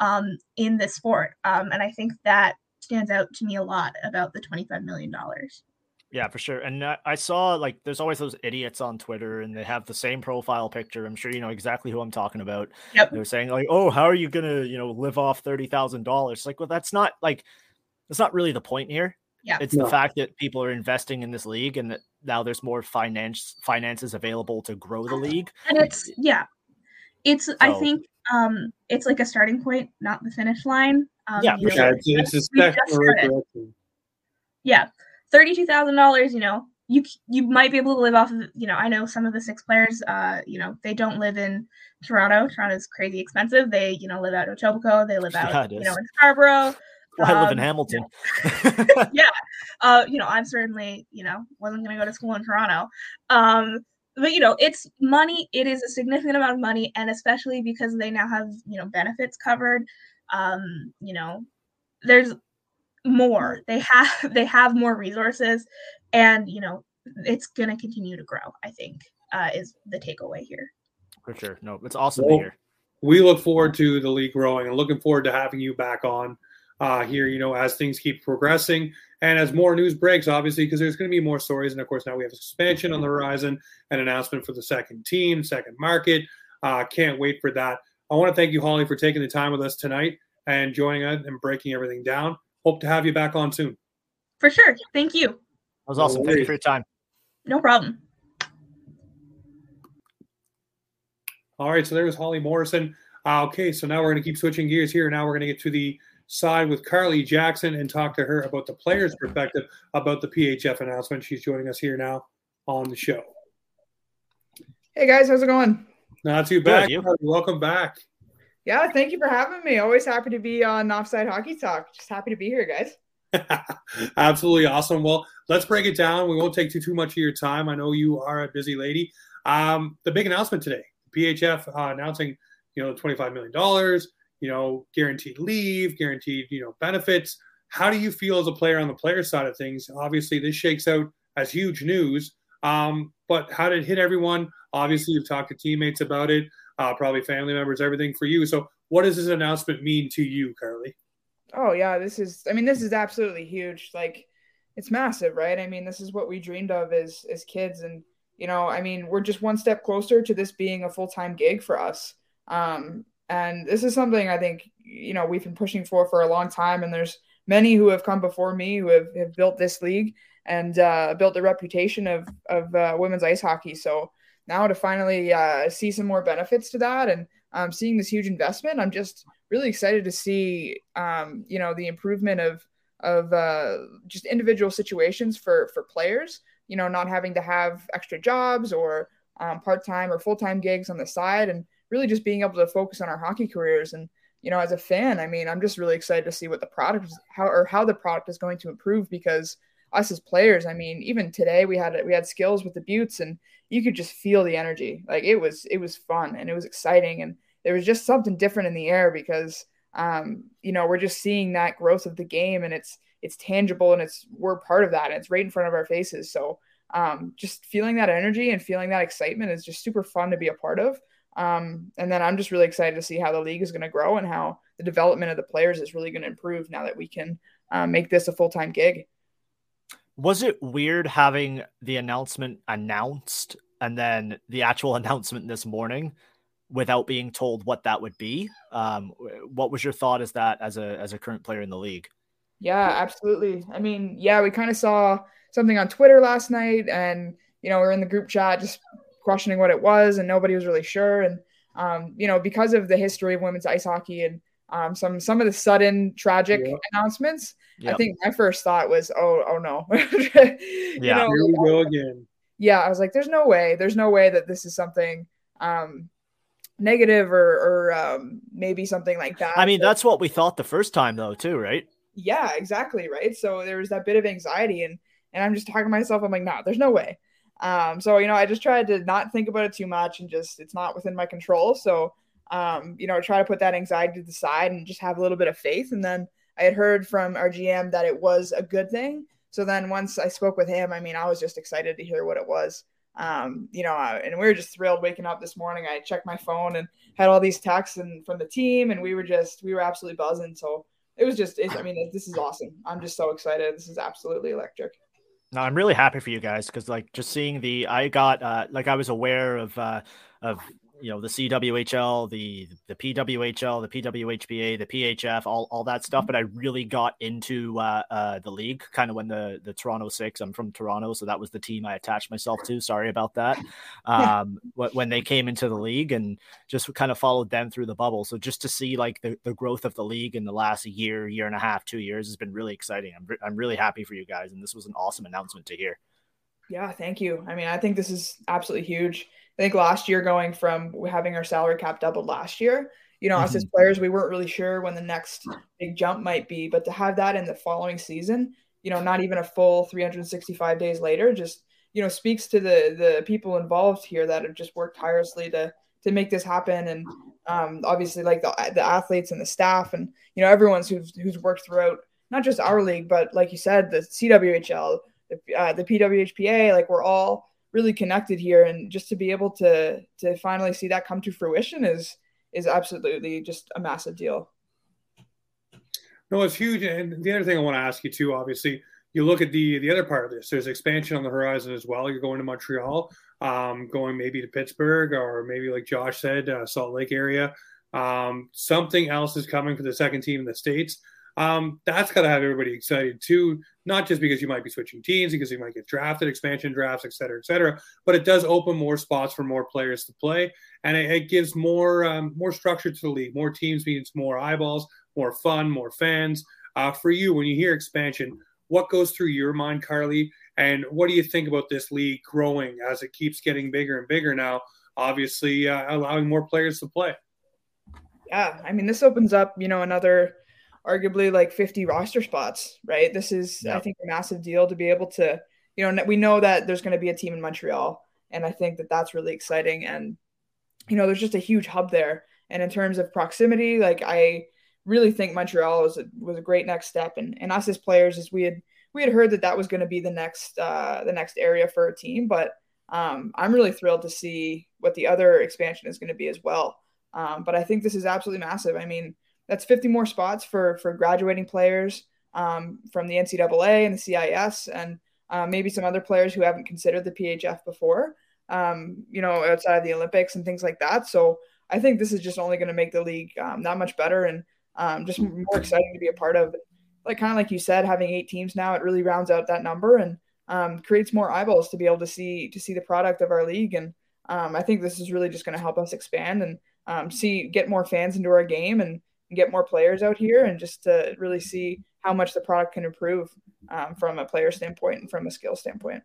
um, in this sport, um, and I think that stands out to me a lot about the twenty-five million dollars. Yeah, for sure. And I saw like there's always those idiots on Twitter, and they have the same profile picture. I'm sure you know exactly who I'm talking about. Yep. They're saying like, "Oh, how are you gonna you know live off thirty thousand dollars?" Like, well, that's not like that's not really the point here. Yeah. It's no. the fact that people are investing in this league and that now there's more finance finances available to grow the league. And it's yeah. It's so, I think um it's like a starting point, not the finish line. Um, yeah, yeah, sure. it's, it's a step Yeah. Thirty-two thousand dollars, you know, you you might be able to live off of you know i know some of the six players uh you know they don't live in toronto toronto's crazy expensive they you know live out in Etobicoke. they live out yeah, you know in scarborough I live in um, Hamilton. yeah. Uh, you know, I'm certainly, you know, wasn't going to go to school in Toronto. Um, but you know, it's money. It is a significant amount of money, and especially because they now have, you know, benefits covered. Um, you know, there's more. They have they have more resources, and you know, it's going to continue to grow. I think uh, is the takeaway here. For sure. No, it's awesome well, to hear. We look forward to the league growing and looking forward to having you back on uh, here, you know, as things keep progressing and as more news breaks, obviously, because there's going to be more stories. And of course, now we have expansion on the horizon, an announcement for the second team, second market. Uh, can't wait for that. I want to thank you, Holly, for taking the time with us tonight and joining us and breaking everything down. Hope to have you back on soon. For sure. Thank you. That was awesome. No thank you for your time. No problem. All right. So there was Holly Morrison. Uh, okay. So now we're going to keep switching gears here. Now we're going to get to the side with Carly Jackson and talk to her about the player's perspective about the PHF announcement. She's joining us here now on the show. Hey guys, how's it going? Not too bad. Welcome back. Yeah, thank you for having me. Always happy to be on Offside Hockey Talk. Just happy to be here, guys. Absolutely awesome. Well, let's break it down. We won't take too too much of your time. I know you are a busy lady. Um, the big announcement today: PHF uh, announcing, you know, twenty five million dollars. You know, guaranteed leave, guaranteed you know benefits. How do you feel as a player on the player side of things? Obviously, this shakes out as huge news. Um, but how did it hit everyone? Obviously, you've talked to teammates about it, uh, probably family members, everything for you. So, what does this announcement mean to you, Carly? Oh yeah, this is. I mean, this is absolutely huge. Like, it's massive, right? I mean, this is what we dreamed of as as kids, and you know, I mean, we're just one step closer to this being a full time gig for us. Um, and this is something I think you know we've been pushing for for a long time. And there's many who have come before me who have, have built this league and uh, built the reputation of of uh, women's ice hockey. So now to finally uh, see some more benefits to that and um, seeing this huge investment, I'm just really excited to see um, you know the improvement of of uh, just individual situations for for players. You know, not having to have extra jobs or um, part time or full time gigs on the side, and really just being able to focus on our hockey careers. And you know, as a fan, I mean, I'm just really excited to see what the product is, how or how the product is going to improve because us as players, I mean, even today we had we had skills with the Beauts, and you could just feel the energy. Like it was it was fun and it was exciting, and there was just something different in the air because um, you know we're just seeing that growth of the game, and it's it's tangible and it's we're part of that, and it's right in front of our faces. So um, just feeling that energy and feeling that excitement is just super fun to be a part of. Um, and then I'm just really excited to see how the league is going to grow and how the development of the players is really going to improve now that we can uh, make this a full time gig. Was it weird having the announcement announced and then the actual announcement this morning without being told what that would be? Um, what was your thought as that as a as a current player in the league? Yeah, absolutely. I mean, yeah, we kind of saw something on Twitter last night, and you know, we're in the group chat just questioning what it was, and nobody was really sure. And um, you know, because of the history of women's ice hockey and um, some some of the sudden tragic yeah. announcements. I think my first thought was, oh, oh no. yeah, know, here we go again. Yeah, I was like, there's no way, there's no way that this is something um, negative or or um, maybe something like that. I mean, that's what we thought the first time, though, too, right? Yeah, exactly, right. So there was that bit of anxiety, and and I'm just talking to myself. I'm like, no, nah, there's no way. Um, so you know, I just tried to not think about it too much, and just it's not within my control. So um, you know, try to put that anxiety to the side and just have a little bit of faith. And then I had heard from our GM that it was a good thing. So then once I spoke with him, I mean, I was just excited to hear what it was. Um, you know, and we were just thrilled waking up this morning. I checked my phone and had all these texts and from the team, and we were just we were absolutely buzzing. So it was just, I mean, this is awesome. I'm just so excited. This is absolutely electric. No, I'm really happy for you guys because like just seeing the I got uh like I was aware of uh of you know the CWHL, the the PWHL, the PWHPA, the PHF, all, all that stuff. Mm-hmm. But I really got into uh, uh, the league kind of when the the Toronto Six. I'm from Toronto, so that was the team I attached myself to. Sorry about that. Um, when they came into the league and just kind of followed them through the bubble. So just to see like the, the growth of the league in the last year, year and a half, two years has been really exciting. I'm I'm really happy for you guys, and this was an awesome announcement to hear. Yeah, thank you. I mean, I think this is absolutely huge. I think last year going from having our salary cap doubled last year, you know, mm-hmm. us as mm-hmm. players, we weren't really sure when the next big jump might be, but to have that in the following season, you know, not even a full 365 days later, just you know, speaks to the the people involved here that have just worked tirelessly to to make this happen, and um, obviously like the the athletes and the staff, and you know, everyone's who's who's worked throughout not just our league, but like you said, the CWHL, the, uh, the PWHPA, like we're all really connected here. And just to be able to to finally see that come to fruition is is absolutely just a massive deal. No it's huge. And the other thing i want to ask you too obviously you look at the the other part of this. There's expansion on the horizon as well. You're going to montreal um, going maybe to pittsburgh or maybe like josh said uh, salt lake area. Um, something else is coming for the second team in the states um, that's got to have everybody excited too, not just because you might be switching teams, because you might get drafted, expansion drafts, et cetera, et cetera, but it does open more spots for more players to play, and it, it gives more um, more structure to the league. More teams means more eyeballs, more fun, more fans. Uh, for you, when you hear expansion, what goes through your mind, Carly? And what do you think about this league growing as it keeps getting bigger and bigger now? obviously uh, allowing more players to play. Yeah, I mean, this opens up, you know, another arguably like 50 roster spots, right? This is, yeah. I think, a massive deal to be able to, you know, we know that there's going to be a team in Montreal, and I think that that's really exciting. And, you know, there's just a huge hub there. And in terms of proximity, like I really think Montreal was a, was a great next step. And, and us as players, as we had, we had heard that that was going to be the next, uh, the next area for a team, but um, I'm really thrilled to see what the other expansion is going to be as well. Um, but I think this is absolutely massive. I mean, that's 50 more spots for for graduating players um, from the NCAA and the CIS, and uh, maybe some other players who haven't considered the PHF before. Um, you know, outside of the Olympics and things like that. So I think this is just only going to make the league um, that much better and um, just more exciting to be a part of. Like kind of like you said, having eight teams now, it really rounds out that number and um, creates more eyeballs to be able to see to see the product of our league. And um, I think this is really just going to help us expand and um, see get more fans into our game and get more players out here and just to really see how much the product can improve um, from a player standpoint and from a skill standpoint.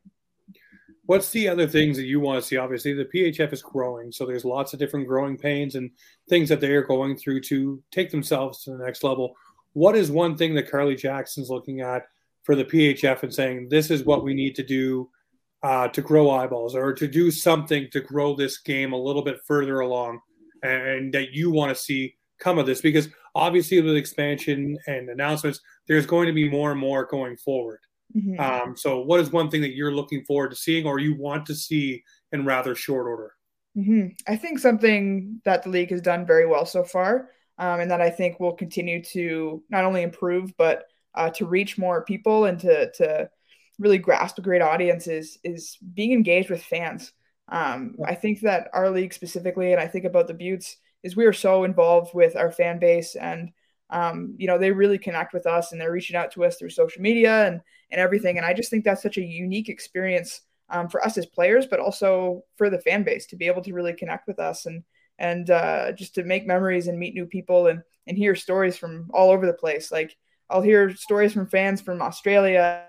What's the other things that you want to see? Obviously, the PHF is growing, so there's lots of different growing pains and things that they are going through to take themselves to the next level. What is one thing that Carly Jackson's looking at for the PHF and saying this is what we need to do uh, to grow eyeballs or to do something to grow this game a little bit further along, and, and that you want to see come of this because obviously with expansion and announcements, there's going to be more and more going forward. Mm-hmm. Um, so, what is one thing that you're looking forward to seeing, or you want to see in rather short order? Mm-hmm. I think something that the league has done very well so far, um, and that I think will continue to not only improve but uh, to reach more people and to to really grasp a great audience is is being engaged with fans. Um, I think that our league specifically, and I think about the Beauts, is we are so involved with our fan base and um, you know they really connect with us and they're reaching out to us through social media and and everything. And i just think that's such a unique experience um, for us as players but also for the fan base to be able to really connect with us and and uh, just to make memories and meet new people and and hear stories from all over the place. Like i'll hear stories from fans from australia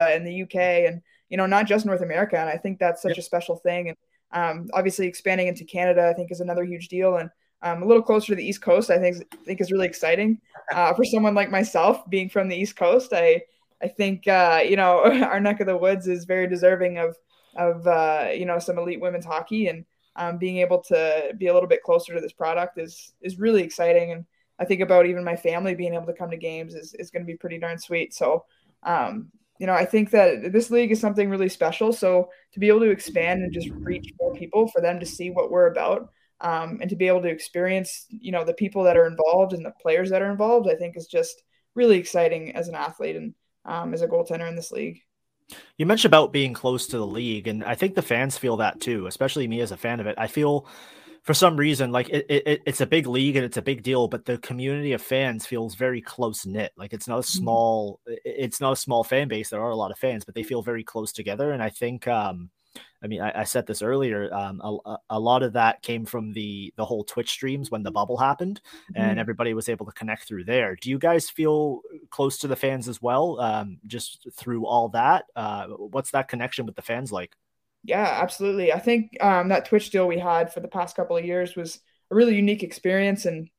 and the uk and you know not just north america. And i think that's such yep. a special thing. And um, obviously expanding into canada i think is another huge deal. And um, a little closer to the East Coast, I think think is really exciting uh, for someone like myself, being from the East Coast. I I think uh, you know our neck of the woods is very deserving of of uh, you know some elite women's hockey, and um, being able to be a little bit closer to this product is is really exciting. And I think about even my family being able to come to games is is going to be pretty darn sweet. So. Um, you know, I think that this league is something really special. So to be able to expand and just reach more people for them to see what we're about, um, and to be able to experience you know the people that are involved and the players that are involved i think is just really exciting as an athlete and um, as a goaltender in this league. You mentioned about being close to the league and i think the fans feel that too especially me as a fan of it. I feel for some reason like it, it, it's a big league and it's a big deal but the community of fans feels very close knit like it's not a mm-hmm. small it's not a small fan base. There are a lot of fans but they feel very close together and i think um I mean, I, I said this earlier. Um, a, a, lot of that came from the the whole Twitch streams when the bubble happened, mm-hmm. and everybody was able to connect through there. Do you guys feel close to the fans as well, um, just through all that? Uh, what's that connection with the fans like? Yeah, absolutely. I think um, that Twitch deal we had for the past couple of years was a really unique experience, and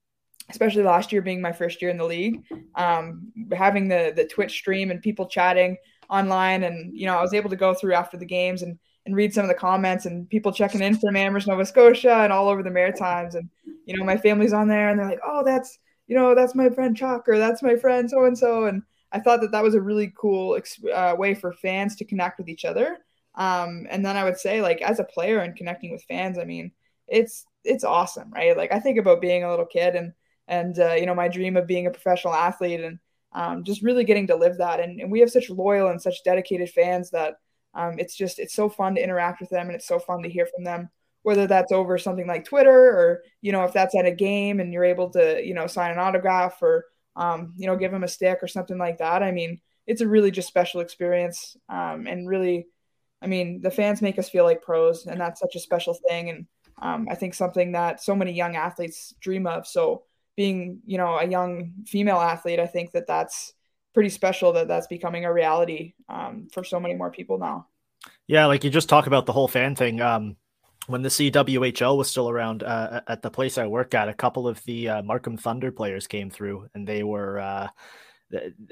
especially last year being my first year in the league, um, having the the Twitch stream and people chatting online, and you know, I was able to go through after the games and and read some of the comments and people checking in from Amherst, Nova Scotia, and all over the Maritimes. And you know, my family's on there, and they're like, "Oh, that's you know, that's my friend Chuck, or that's my friend so and so." And I thought that that was a really cool uh, way for fans to connect with each other. Um, and then I would say, like, as a player and connecting with fans, I mean, it's it's awesome, right? Like, I think about being a little kid and and uh, you know, my dream of being a professional athlete and um, just really getting to live that. And, and we have such loyal and such dedicated fans that um, it's just it's so fun to interact with them and it's so fun to hear from them. Whether that's over something like twitter or you know if that's at a game and you're able to you know sign an autograph or um, you know give them a stick or something like that. I mean it's a really just special experience. Um, and really i mean the fans make us feel like pros and that's such a special thing. And um, i think something that so many young athletes dream of. So being you know a young female athlete i think that that's pretty special that that's becoming a reality um, for so many more people now. Yeah, like you just talk about the whole fan thing. Um, when the CWHL was still around uh, at the place I work at, a couple of the uh, Markham Thunder players came through, and they were uh,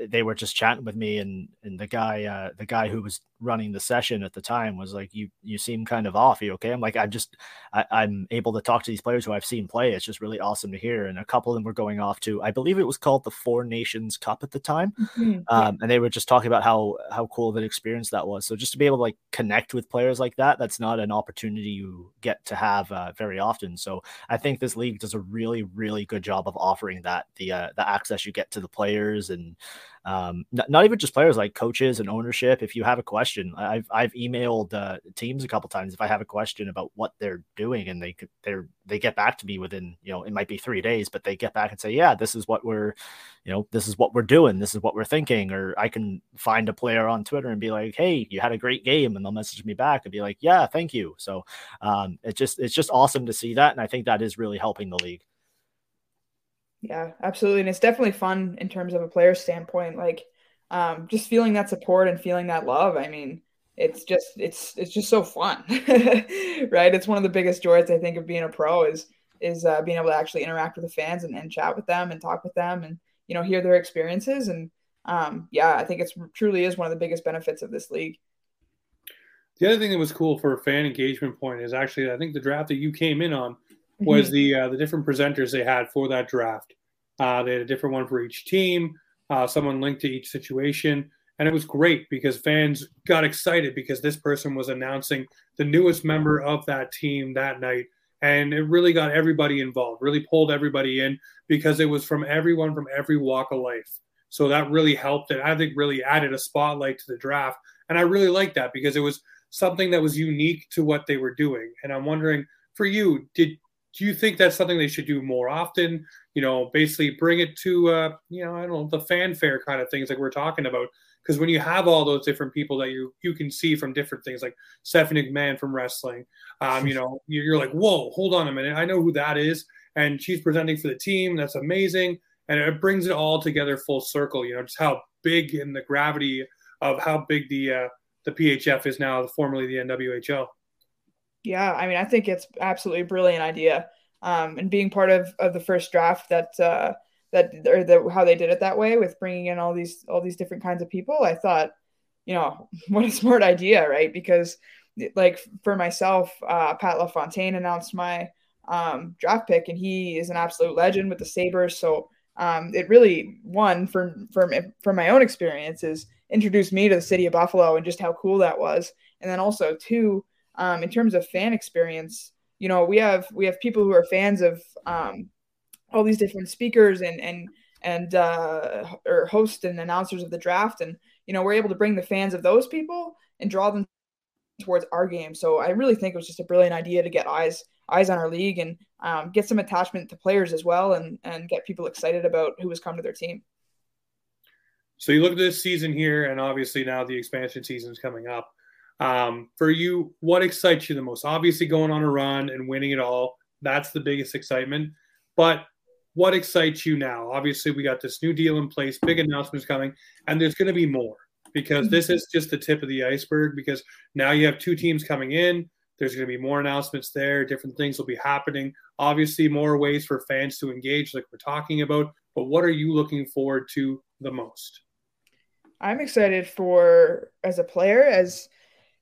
they were just chatting with me and and the guy uh the guy who was running the session at the time was like you you seem kind of off. You okay? I'm like i'm just I, i'm able to talk to these players who i've seen play. It's just really awesome to hear. And a couple of them were going off to i believe it was called the four nations cup at the time. Mm-hmm. um, and they were just talking about how how cool of an experience that was. So just to be able to like connect with players like that that's not an opportunity you get to have uh, very often. So i think this league does a really really good job of offering that the uh, the access you get to the players and um, not, not, even just players like coaches and ownership. If you have a question, I've I've emailed uh, teams a couple times if I have a question about what they're doing, and they they're they get back to me within you know it might be three days, but they get back and say, yeah, this is what we're you know this is what we're doing, this is what we're thinking, or I can find a player on Twitter and be like, hey, you had a great game, and they'll message me back and be like, yeah, thank you. So um, just it's just awesome to see that, and I think that is really helping the league. Yeah, absolutely. And it's definitely fun in terms of a player standpoint. Like um, just feeling that support and feeling that love. I mean, it's just it's it's just so fun. right. It's one of the biggest joys I think of being a pro is is uh, being able to actually interact with the fans and, and chat with them and talk with them and you know hear their experiences and um, yeah, I think it's truly is one of the biggest benefits of this league. The other thing that was cool for a fan engagement point is actually I think the draft that you came in on was the uh, the different presenters they had for that draft. Uh, they had a different one for each team, uh, someone linked to each situation, and it was great because fans got excited because this person was announcing the newest member of that team that night, and it really got everybody involved, really pulled everybody in because it was from everyone from every walk of life. So that really helped, and I think really added a spotlight to the draft, and I really like that because it was something that was unique to what they were doing. And I'm wondering for you, did do you think that's something they should do more often? You know, basically bring it to, uh, you know, I don't know, the fanfare kind of things like we're talking about. Because when you have all those different people that you you can see from different things, like Stephanie McMahon from wrestling, um, you know, you're like, whoa, hold on a minute, I know who that is, and she's presenting for the team. That's amazing, and it brings it all together full circle. You know, just how big and the gravity of how big the uh, the PHF is now, formerly the NWHL. Yeah, I mean, I think it's absolutely brilliant idea. Um, and being part of, of the first draft that uh, that or the, how they did it that way with bringing in all these all these different kinds of people, I thought, you know, what a smart idea, right? Because like for myself, uh, Pat LaFontaine announced my um, draft pick, and he is an absolute legend with the Sabres. So um, it really one for from from my own experiences introduced me to the city of Buffalo and just how cool that was, and then also two um, in terms of fan experience, you know, we have we have people who are fans of um, all these different speakers and and and uh, or hosts and announcers of the draft, and you know, we're able to bring the fans of those people and draw them towards our game. So I really think it was just a brilliant idea to get eyes eyes on our league and um, get some attachment to players as well, and and get people excited about who has come to their team. So you look at this season here, and obviously now the expansion season is coming up. Um, for you, what excites you the most? Obviously, going on a run and winning it all, that's the biggest excitement. But what excites you now? Obviously, we got this new deal in place, big announcements coming, and there's going to be more because this is just the tip of the iceberg. Because now you have two teams coming in, there's going to be more announcements there, different things will be happening. Obviously, more ways for fans to engage, like we're talking about. But what are you looking forward to the most? I'm excited for as a player, as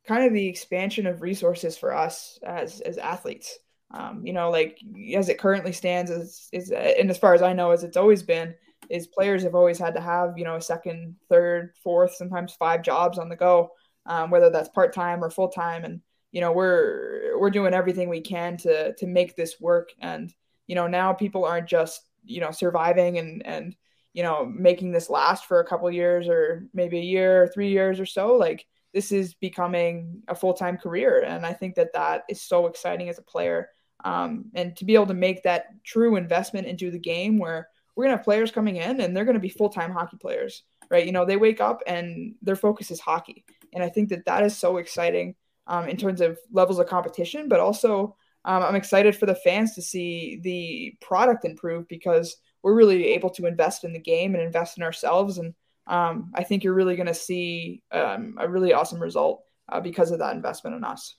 kind of the expansion of resources for us as as athletes. Um, you know, like as it currently stands, is is and as far as I know, as it's always been, is players have always had to have you know a second, third, fourth, sometimes five jobs on the go, um, whether that's part time or full time, and you know we're we're doing everything we can to to make this work, and you know now people aren't just you know surviving and and you know making this last for a couple years or maybe a year or three years or so, like this is becoming a full time career. And I think that that is so exciting as a player. Um, and to be able to make that true investment into the game where we're going to have players coming in and they're going to be full time hockey players, right? You know, they wake up and their focus is hockey. And I think that that is so exciting um, in terms of levels of competition, but also um, I'm excited for the fans to see the product improve because we're really able to invest in the game and invest in ourselves and um, I think you're really going to see um, a really awesome result uh, because of that investment in us.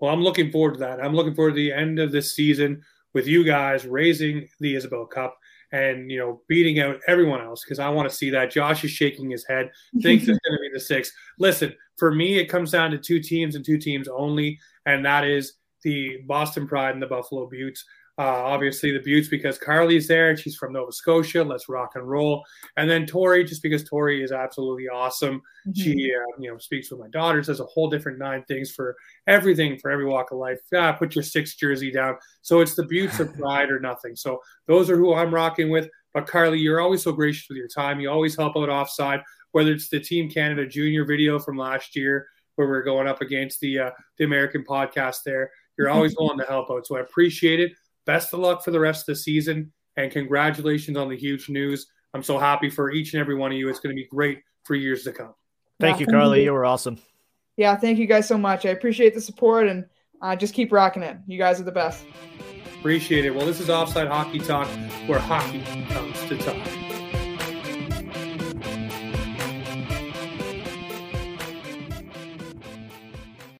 Well, I'm looking forward to that. I'm looking forward to the end of this season with you guys raising the Isobel Cup and you know beating out everyone else because I want to see that. Josh is shaking his head, thinks it's going to be the six. Listen, for me, it comes down to two teams and two teams only, and that is the Boston Pride and the Buffalo Beauts. Uh, obviously, the Beauts because Carly's there and she's from Nova Scotia. Let's rock and roll. And then Tori, just because Tori is absolutely awesome. Mm-hmm. She, uh, you know, speaks with my daughters. Does a whole different nine things for everything for every walk of life. Yeah, put your six jersey down. So it's the Beauts of Pride or nothing. So those are who I'm rocking with. But Carly, you're always so gracious with your time. You always help out offside, whether it's the Team Canada Junior video from last year where we're going up against the uh, the American podcast there. You're always willing to help out. So I appreciate it. Best of luck for the rest of the season. And congratulations on the huge news. I'm so happy for each and every one of you. It's going to be great for years to come. Thank yeah, you, Carly. You. you were awesome. Yeah, thank you guys so much. I appreciate the support and uh, just keep rocking it. You guys are the best. Appreciate it. Well, this is Offside Hockey Talk, where hockey comes to talk.